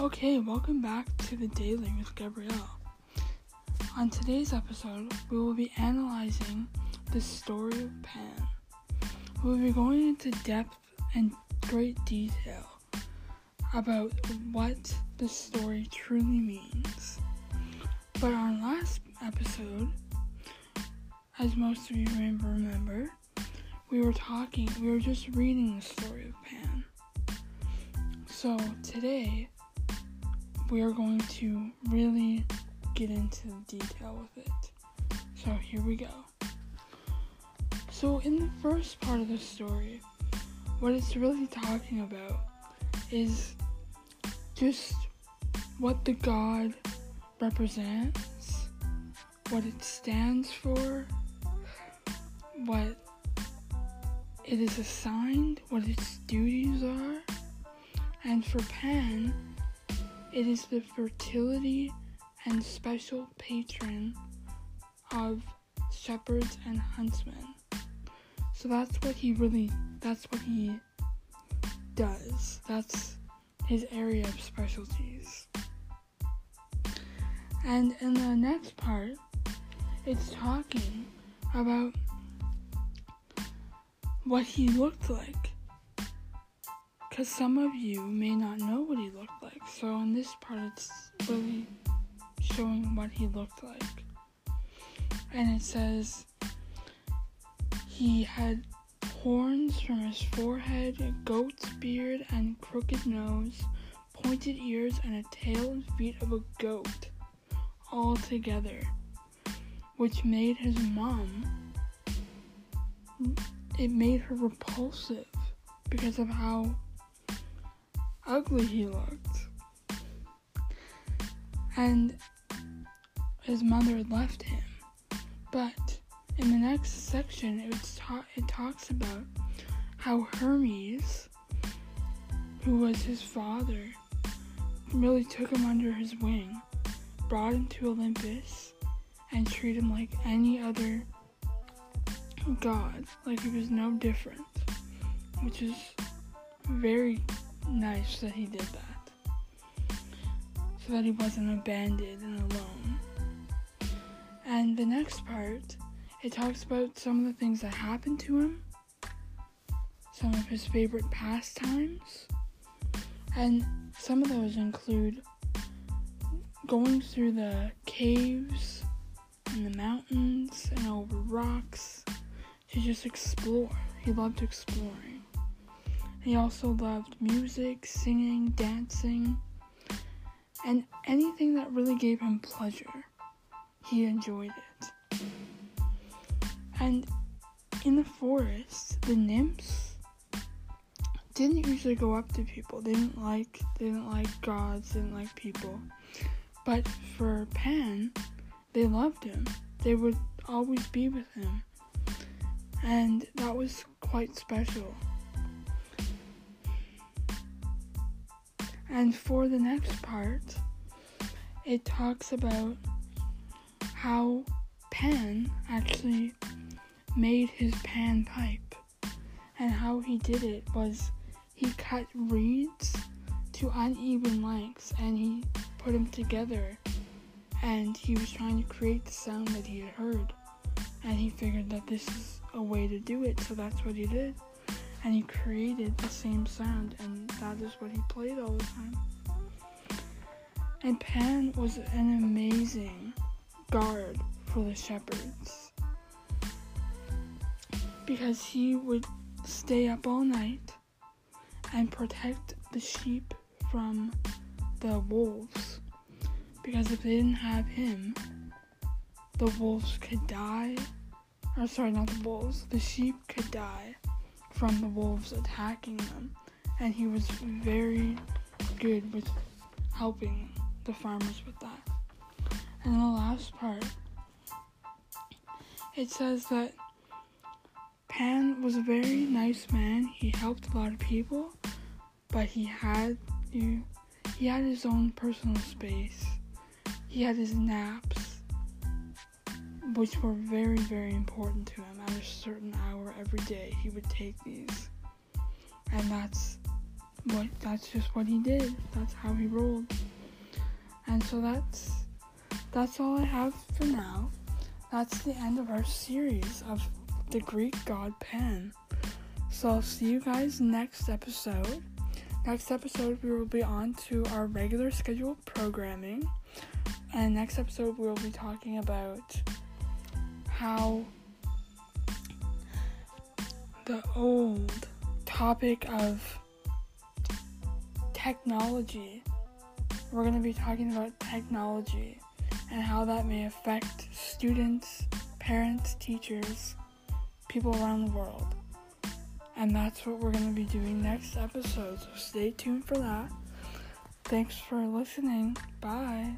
Okay, welcome back to the Daily with Gabrielle. On today's episode, we will be analyzing the story of Pan. We will be going into depth and great detail about what the story truly means. But our last episode, as most of you remember, we were talking, we were just reading the story of Pan. So today, we are going to really get into the detail with it. So here we go. So, in the first part of the story, what it's really talking about is just what the god represents, what it stands for, what it is assigned, what its duties are, and for Pan, it is the fertility and special patron of shepherds and huntsmen. So that's what he really, that's what he does. That's his area of specialties. And in the next part, it's talking about what he looked like. Because some of you may not know what he looked like. So in this part, it's really showing what he looked like. And it says he had horns from his forehead, a goat's beard and crooked nose, pointed ears, and a tail and feet of a goat, all together, which made his mom, it made her repulsive because of how ugly he looked. And his mother left him. But in the next section, it, ta- it talks about how Hermes, who was his father, really took him under his wing, brought him to Olympus, and treated him like any other god, like he was no different, which is very nice that he did that. So that he wasn't abandoned and alone. And the next part, it talks about some of the things that happened to him, some of his favorite pastimes, and some of those include going through the caves and the mountains and over rocks to just explore. He loved exploring. He also loved music, singing, dancing, and anything that really gave him pleasure. He enjoyed it. And in the forest, the nymphs didn't usually go up to people. They didn't like they didn't like gods, didn't like people. But for Pan, they loved him. They would always be with him. And that was quite special. And for the next part, it talks about how Pan actually made his pan pipe. And how he did it was he cut reeds to uneven lengths and he put them together. And he was trying to create the sound that he had heard. And he figured that this is a way to do it, so that's what he did and he created the same sound, and that is what he played all the time. And Pan was an amazing guard for the shepherds because he would stay up all night and protect the sheep from the wolves. Because if they didn't have him, the wolves could die. Or sorry, not the wolves. The sheep could die from the wolves attacking them, and he was very good with helping the farmers with that. And the last part, it says that Pan was a very nice man. He helped a lot of people, but he had you he had his own personal space. He had his naps, which were very, very important to him. At a certain hour every day, he would take these. And that's what that's just what he did. That's how he rolled. And so that's that's all I have for now. That's the end of our series of the Greek god Pan. So I'll see you guys next episode. Next episode we will be on to our regular scheduled programming. And next episode we will be talking about how the old topic of technology. We're going to be talking about technology and how that may affect students, parents, teachers, people around the world. And that's what we're going to be doing next episode. So stay tuned for that. Thanks for listening. Bye.